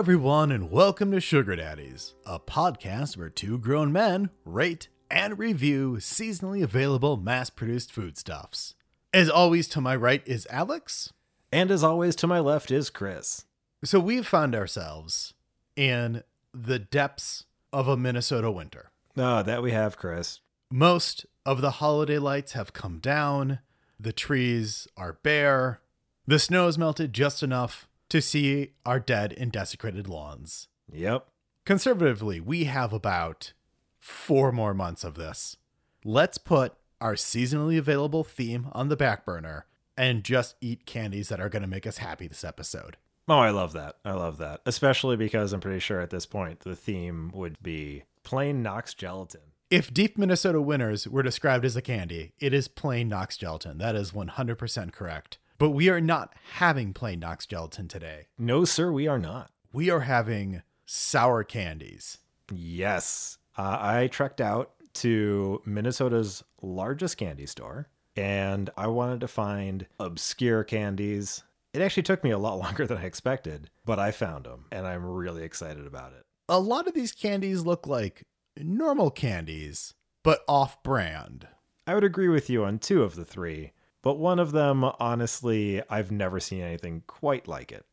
everyone, and welcome to Sugar Daddies, a podcast where two grown men rate and review seasonally available mass produced foodstuffs. As always, to my right is Alex. And as always, to my left is Chris. So we've found ourselves in the depths of a Minnesota winter. Ah, that we have, Chris. Most of the holiday lights have come down, the trees are bare, the snow has melted just enough to see our dead and desecrated lawns. Yep. Conservatively, we have about four more months of this. Let's put our seasonally available theme on the back burner and just eat candies that are going to make us happy this episode. Oh, I love that. I love that. Especially because I'm pretty sure at this point the theme would be plain Knox gelatin. If Deep Minnesota Winners were described as a candy, it is plain Knox gelatin. That is 100% correct. But we are not having plain Knox gelatin today. No, sir, we are not. We are having sour candies. Yes. Uh, I trekked out to Minnesota's largest candy store and I wanted to find obscure candies. It actually took me a lot longer than I expected, but I found them and I'm really excited about it. A lot of these candies look like normal candies, but off brand. I would agree with you on two of the three, but one of them, honestly, I've never seen anything quite like it.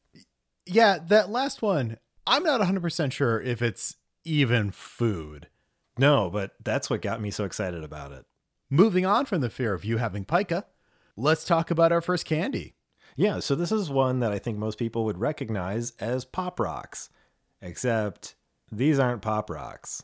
Yeah, that last one, I'm not 100% sure if it's even food. No, but that's what got me so excited about it. Moving on from the fear of you having pica, let's talk about our first candy. Yeah, so this is one that I think most people would recognize as Pop Rocks, except these aren't Pop Rocks.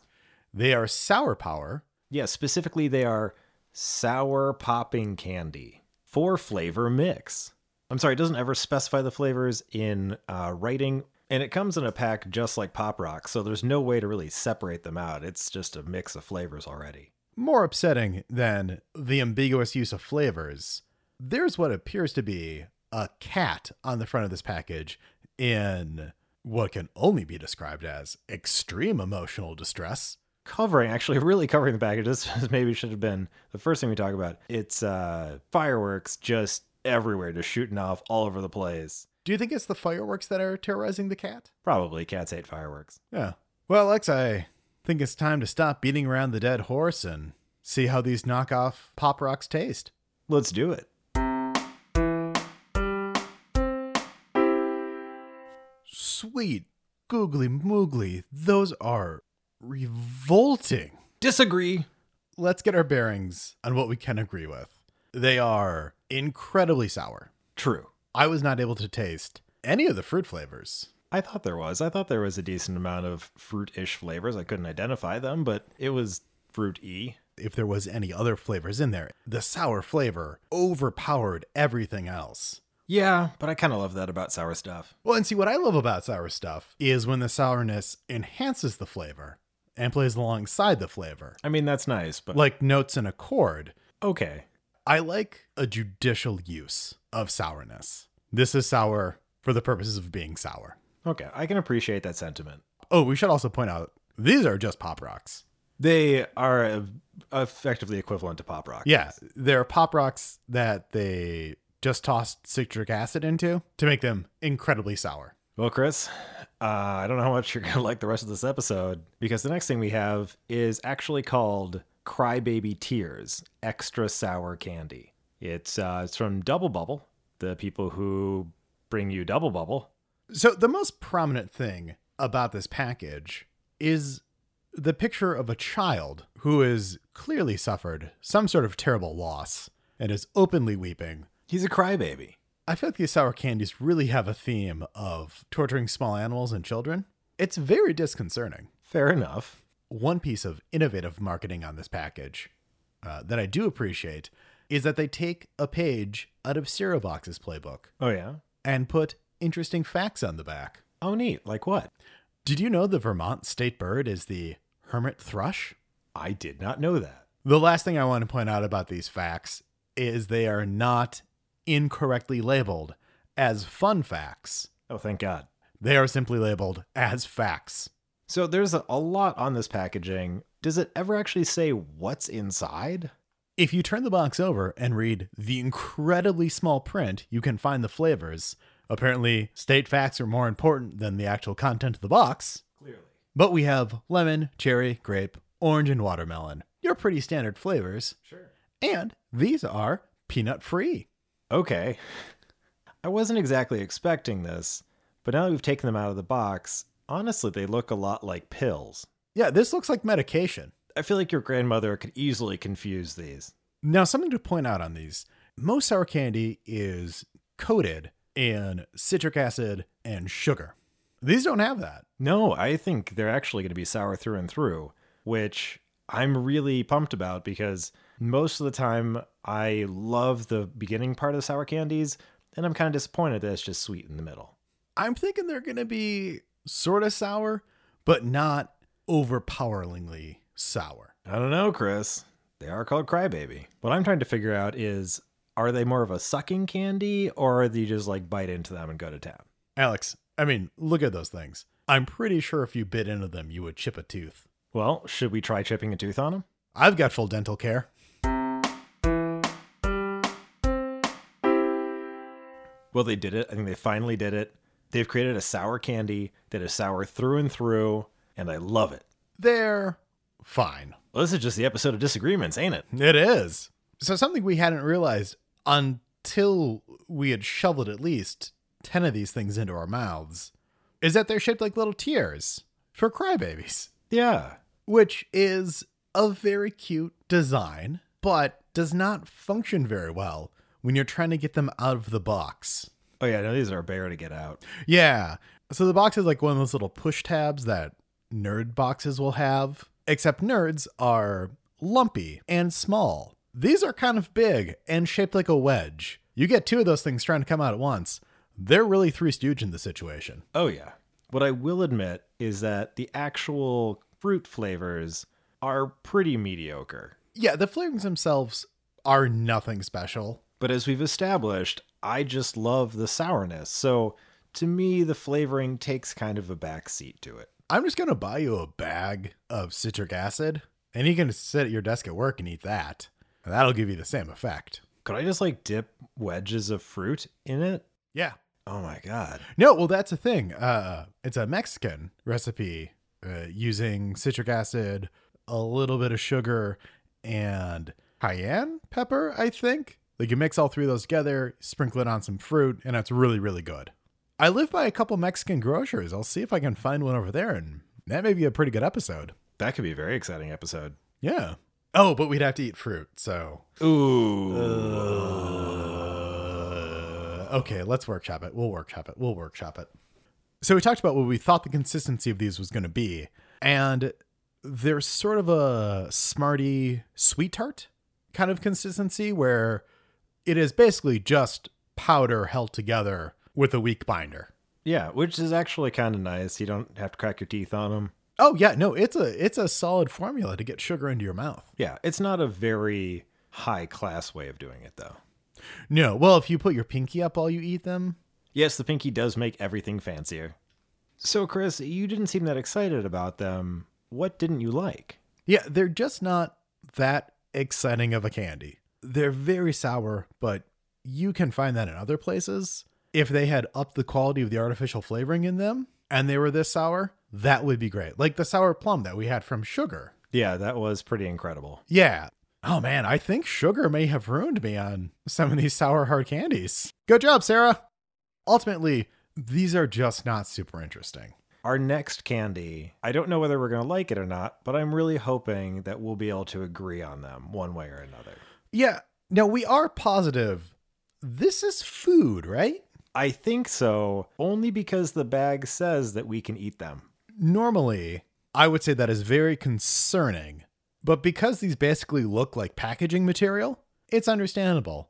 They are sour power. Yeah, specifically, they are sour popping candy, four flavor mix. I'm sorry, it doesn't ever specify the flavors in uh, writing, and it comes in a pack just like Pop Rocks, so there's no way to really separate them out. It's just a mix of flavors already. More upsetting than the ambiguous use of flavors, there's what appears to be a cat on the front of this package in what can only be described as extreme emotional distress. Covering, actually, really covering the package. This maybe should have been the first thing we talk about. It's uh, fireworks just everywhere, just shooting off all over the place. Do you think it's the fireworks that are terrorizing the cat? Probably cats hate fireworks. Yeah. Well, Lex, I think it's time to stop beating around the dead horse and see how these knockoff pop rocks taste. Let's do it. Sweet, googly moogly, those are revolting. Disagree. Let's get our bearings on what we can agree with. They are incredibly sour. True. I was not able to taste any of the fruit flavors. I thought there was. I thought there was a decent amount of fruit ish flavors. I couldn't identify them, but it was fruit y. If there was any other flavors in there, the sour flavor overpowered everything else. Yeah, but I kind of love that about sour stuff. Well, and see, what I love about sour stuff is when the sourness enhances the flavor and plays alongside the flavor, I mean, that's nice, but like notes in a chord. okay. I like a judicial use of sourness. This is sour for the purposes of being sour. Okay, I can appreciate that sentiment. Oh, we should also point out these are just pop rocks. They are effectively equivalent to Pop Rock. Yeah, they're pop rocks that they just tossed citric acid into to make them incredibly sour. Well, Chris, uh, I don't know how much you're going to like the rest of this episode because the next thing we have is actually called Crybaby Tears Extra Sour Candy. It's uh, it's from Double Bubble, the people who bring you Double Bubble. So, the most prominent thing about this package is the picture of a child who has clearly suffered some sort of terrible loss and is openly weeping. He's a crybaby. I feel like these sour candies really have a theme of torturing small animals and children. It's very disconcerting. Fair enough. One piece of innovative marketing on this package uh, that I do appreciate is that they take a page out of Cereal Box's playbook Oh yeah. and put interesting facts on the back. Oh neat. Like what? Did you know the Vermont state bird is the hermit thrush? I did not know that. The last thing I want to point out about these facts is they are not incorrectly labeled as fun facts. Oh, thank God. They are simply labeled as facts. So there's a, lot on this packaging. Does it ever actually say what's inside? If you turn the box over and read the incredibly small print, you can find the flavors, Apparently, state facts are more important than the actual content of the box. Clearly. But we have lemon, cherry, grape, orange, and watermelon. Your pretty standard flavors. Sure. And these are peanut free. Okay. I wasn't exactly expecting this, but now that we've taken them out of the box, honestly, they look a lot like pills. Yeah, this looks like medication. I feel like your grandmother could easily confuse these. Now, something to point out on these most sour candy is coated in citric acid and sugar. These don't have that. No, I think they're actually going to be sour through and through, which I'm really pumped about because most of the time I love the beginning part of the sour candies, and I'm kind of disappointed that it's just sweet in the middle. I'm thinking they're going to be sort of sour, but not overpoweringly sour. I don't know, Chris. They are called Crybaby. What I'm trying to figure out is are they more of a sucking candy or are they just like bite into them and go to town? Alex, I mean, look at those things. I'm pretty sure if you bit into them, you would chip a tooth. Well, should we try chipping a tooth on them? I've got full dental care. Well, they did it. I think they finally did it. They've created a sour candy that is sour through and through, and I love it. They're fine. Well, this is just the episode of disagreements, ain't it? It is. So, something we hadn't realized until we had shoveled at least 10 of these things into our mouths is that they're shaped like little tears for crybabies, Yeah. which is a very cute design, but does not function very well when you're trying to get them out of the box. Oh, yeah, no, these are a bear to get out. Yeah. So the box is like one of those little push tabs that nerd boxes will have, except nerds are lumpy and small. These are kind of big and shaped like a wedge. You get two of those things trying to come out at once. They're really Three Stooge in the situation. Oh, yeah. What I will admit is that the actual fruit flavors are pretty mediocre. Yeah, the flavorings themselves are nothing special. But as we've established, I just love the sourness. So to me, the flavoring takes kind of a backseat to it. I'm just going to buy you a bag of citric acid, and you can sit at your desk at work and eat that. And that'll give you the same effect. Could I just like dip wedges of fruit in it? Yeah. Oh my God. No, well, that's a thing. Uh, it's a Mexican recipe uh, using citric acid, a little bit of sugar, and cayenne pepper, I think. Like you mix all three of those together, sprinkle it on some fruit, and it's really, really good. I live by a couple Mexican grocers. I'll see if I can find one over there, and that may be a pretty good episode. That could be a very exciting episode. Yeah. Oh, but we'd have to eat fruit, so. Ooh. Uh, okay, let's workshop it. We'll workshop it. We'll workshop it. So we talked about what we thought the consistency of these was going to be, and there's sort of a smarty sweet tart kind of consistency where it is basically just powder held together with a weak binder. Yeah, which is actually kind of nice. You don't have to crack your teeth on them. Oh yeah, no, it's a it's a solid formula to get sugar into your mouth. Yeah, it's not a very high class way of doing it, though. No, well, if you put your pinky up while you eat them, Yes, the pinky does make everything fancier. So, Chris, you didn't seem that excited about them. What didn't you like? Yeah, they're just not that exciting of a candy. They're very sour, but you can find that in other places. If they had upped the quality of the artificial flavoring in them and they were this sour, that would be great. Like the sour plum that we had from Sugar. Yeah, that was pretty incredible. Yeah. Oh man, I think Sugar may have ruined me on some of these sour hard candies. Good job, Sarah. Ultimately, these are just not super interesting. Our next candy, I don't know whether we're going to like it or not, but I'm really hoping that we'll be able to agree on them one way or another. Yeah. Now we are positive this is food, right? I think so, only because the bag says that we can eat them. Normally, I would say that is very concerning, but because these basically look like packaging material, it's understandable.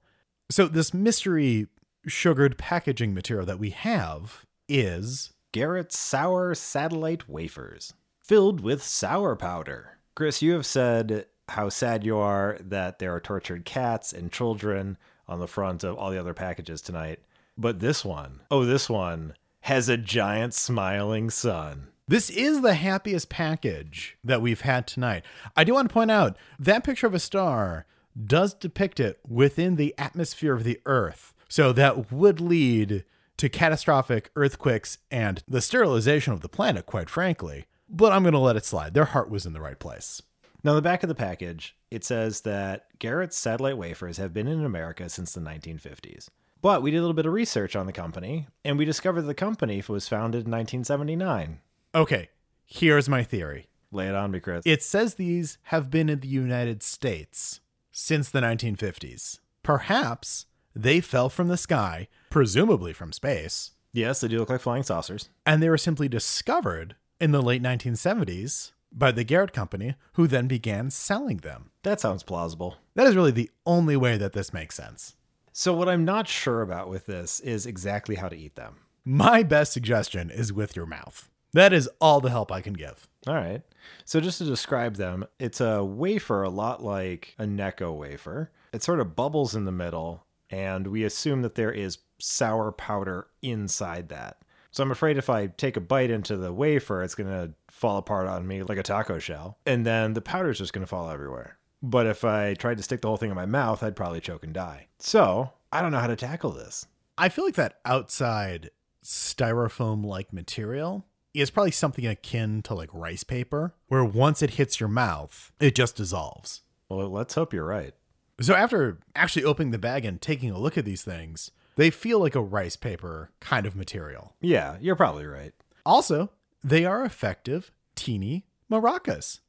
So, this mystery sugared packaging material that we have is Gerrit's Sour Satellite Wafers, filled with sour powder. Chris, you have said how sad you are that there are tortured cats and children on the front of all the other packages tonight. But this one, oh, this one has a giant smiling sun. This is the happiest package that we've had tonight. I do want to point out that picture of a star does depict it within the atmosphere of the Earth. So that would lead to catastrophic earthquakes and the sterilization of the planet, quite frankly. But I'm going to let it slide. Their heart was in the right place. Now, on the back of the package, it says that Gerrit's satellite wafers have been in America since the 1950s. But we did a little bit of research on the company, and we discovered the company was founded in 1979. Okay, here's my theory. Lay it on me, Chris. It says these have been in the United States since the 1950s. Perhaps they fell from the sky, presumably from space, yes, they do look like flying saucers. and they were simply discovered in the late 1970s by the Gerrit Company, who then began selling them. That sounds plausible. That is really the only way that this makes sense. So, what I'm not sure about with this is exactly how to eat them. My best suggestion is with your mouth. That is all the help I can give. All right. So just to describe them, it's a wafer a lot like a Necco wafer. It sort of bubbles in the middle, and we assume that there is sour powder inside that. So I'm afraid if I take a bite into the wafer, it's going to fall apart on me like a taco shell, and then the powder's just going to fall everywhere. But if I tried to stick the whole thing in my mouth, I'd probably choke and die. So I don't know how to tackle this. I feel like that outside styrofoam like material is probably something akin to like rice paper, where once it hits your mouth, it just dissolves. Well, let's hope you're right. So after actually opening the bag and taking a look at these things, they feel like a rice paper kind of material. Yeah, you're probably right. Also, they are effective, teeny maracas.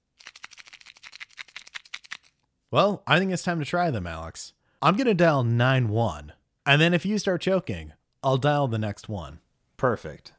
Well, I think it's time to try them, Alex. I'm going to dial 9 1. And then if you start choking, I'll dial the next one. Perfect.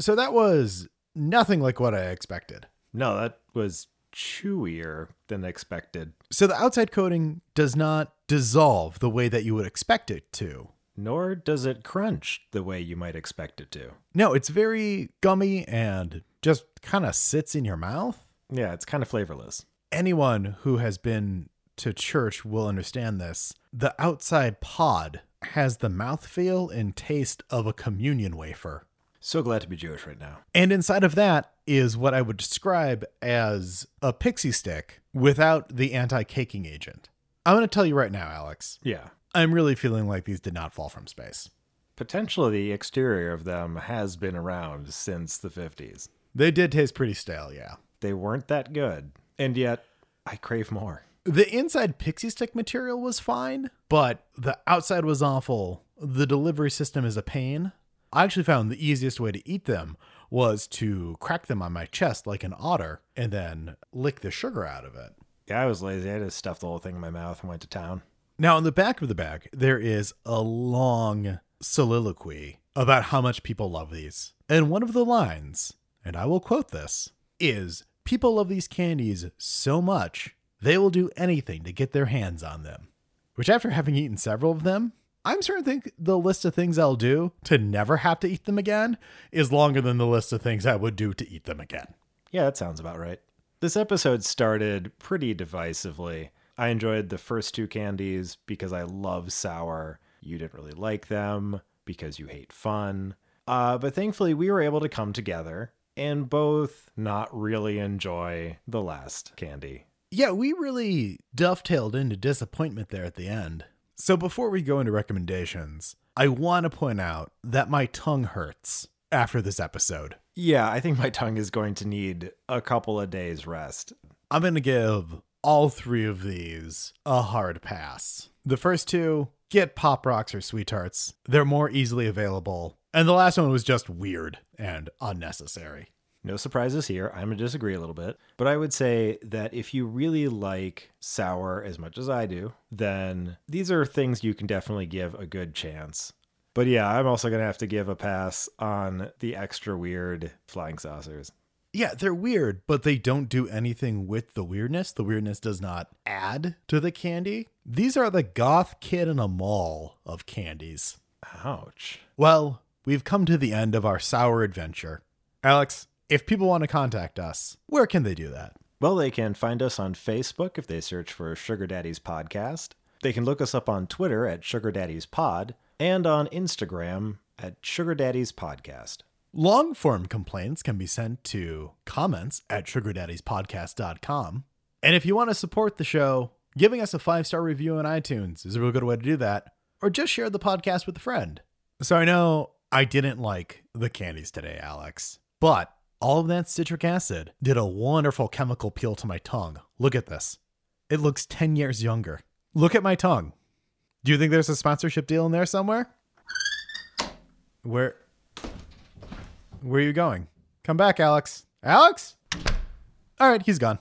So that was nothing like what I expected. No, that was chewier than expected. So the outside coating does not dissolve the way that you would expect it to. Nor does it crunch the way you might expect it to. No, it's very gummy and just kind of sits in your mouth. Yeah, it's kind of flavorless. Anyone who has been to church will understand this. The outside pod has the mouthfeel and taste of a communion wafer. So glad to be Jewish right now. And inside of that is what I would describe as a pixie stick without the anti caking agent. I'm going to tell you right now, Alex, Yeah. I'm really feeling like these did not fall from space. Potentially the exterior of them has been around since the 50s. They did taste pretty stale, yeah. They weren't that good. And yet, I crave more. The inside pixie stick material was fine, but the outside was awful. The delivery system is a pain. I actually found the easiest way to eat them was to crack them on my chest like an otter and then lick the sugar out of it. Yeah, I was lazy. I just stuffed the whole thing in my mouth and went to town. Now, in the back of the bag, there is a long soliloquy about how much people love these. And one of the lines, and I will quote this, is People love these candies so much, they will do anything to get their hands on them. Which, after having eaten several of them, I'm starting to think the list of things I'll do to never have to eat them again is longer than the list of things I would do to eat them again. Yeah, that sounds about right. This episode started pretty divisively. I enjoyed the first two candies because I love sour. You didn't really like them because you hate fun. Uh, but thankfully, we were able to come together and both not really enjoy the last candy. Yeah, we really dovetailed into disappointment there at the end. So before we go into recommendations, I want to point out that my tongue hurts after this episode. Yeah, I think my tongue is going to need a couple of days rest. I'm going to give all three of these a hard pass. The first two, get Pop Rocks or Sweethearts. They're more easily available. And the last one was just weird and unnecessary. No surprises here. I'm going to disagree a little bit. But I would say that if you really like sour as much as I do, then these are things you can definitely give a good chance. But yeah, I'm also going to have to give a pass on the extra weird flying saucers. Yeah, they're weird, but they don't do anything with the weirdness. The weirdness does not add to the candy. These are the goth kid in a mall of candies. Ouch. Well, we've come to the end of our sour adventure. Alex, if people want to contact us, where can they do that? Well, they can find us on Facebook if they search for Sugar Daddies Podcast. They can look us up on Twitter at Sugar Daddies Pod and on Instagram at Sugar Daddies Podcast. Long form complaints can be sent to comments at sugardaddyspodcast.com. And if you want to support the show, Giving us a five star review on iTunes is a real good way to do that, or just share the podcast with a friend. So I know I didn't like the candies today, Alex, but all of that citric acid did a wonderful chemical peel to my tongue. Look at this. It looks 10 years younger. Look at my tongue. Do you think there's a sponsorship deal in there somewhere? Where Where are you going? Come back, Alex. Alex? All right, he's gone.